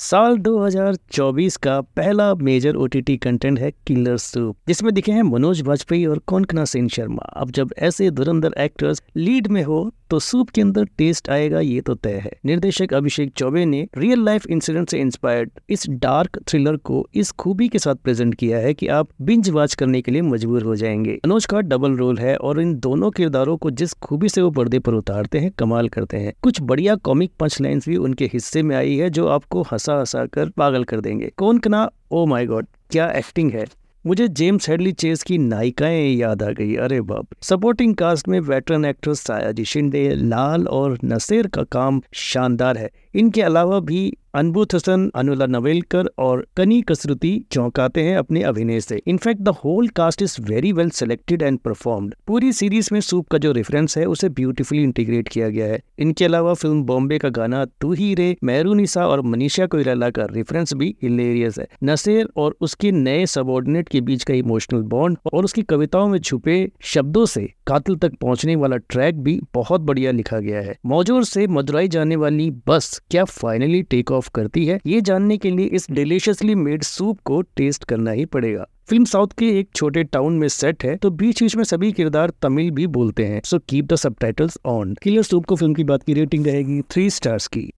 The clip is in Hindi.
साल 2024 का पहला मेजर ओटीटी कंटेंट है किलर सूप जिसमें दिखे हैं मनोज वाजपेयी और कौनकना सेन शर्मा। अब जब ऐसे धुरंधर एक्टर्स लीड में हो तो सूप के अंदर टेस्ट आएगा, ये तो तय है। निर्देशक अभिषेक चौबे ने रियल लाइफ इंसिडेंट से इंस्पायर्ड इस डार्क थ्रिलर को इस खूबी के साथ प्रेजेंट किया है कि आप बिंज वॉच करने के लिए मजबूर हो जाएँगे। मनोज का डबल रोल है और इन दोनों किरदारों को जिस खूबी से वो पर्दे पर उतारते हैं, कमाल करते हैं। कुछ बढ़िया कॉमिक पंच लाइन्स भी उनके हिस्से में आई है जो आपको हंसा हंसा कर पागल कर देंगे। कौन कना? ओ माई गॉड क्या एक्टिंग है। मुझे जेम्स हेडली चेस की नायिकाएँ याद आ गई। अरे बाप सपोर्टिंग कास्ट में वेटरन एक्ट्रेस सायाजी शिंदे, लाल और नसेर का काम शानदार है। इनके अलावा भी अनबुत हसन, अनुला नवेलकर और कनी कसरुती चौंकाते हैं अपने अभिनय से। In fact the whole cast is very well selected and performed पूरी सीरीज़ में सूप का जो रेफरेंस है, उसे ब्यूटीफुली इंटीग्रेट किया गया है। इनके अलावा फ़िल्म बॉम्बे का गाना तू ही रे मेहरूनिसा और मनीषा कोयराला का रेफरेंस भी हिलेरियस है। नसेर और उसके नए सबॉर्डिनेट के बीच का इमोशनल बॉन्ड और उसकी कविताओं में छुपे शब्दों से कातिल तक पहुँचने वाला ट्रैक भी बहुत बढ़िया लिखा गया है। मौजूर से मदुराई जाने वाली बस क्या फाइनली टेक ऑफ़ करती है, ये जानने के लिए इस डिलीशियसली मेड सूप को टेस्ट करना ही पड़ेगा। फ़िल्म साउथ के एक छोटे टाउन में सेट है तो बीच बीच में सभी किरदार तमिल भी बोलते हैं। So keep the sub on killer soup को फ़िल्म की बात की रेटिंग रहेगी थ्री स्टार्स की।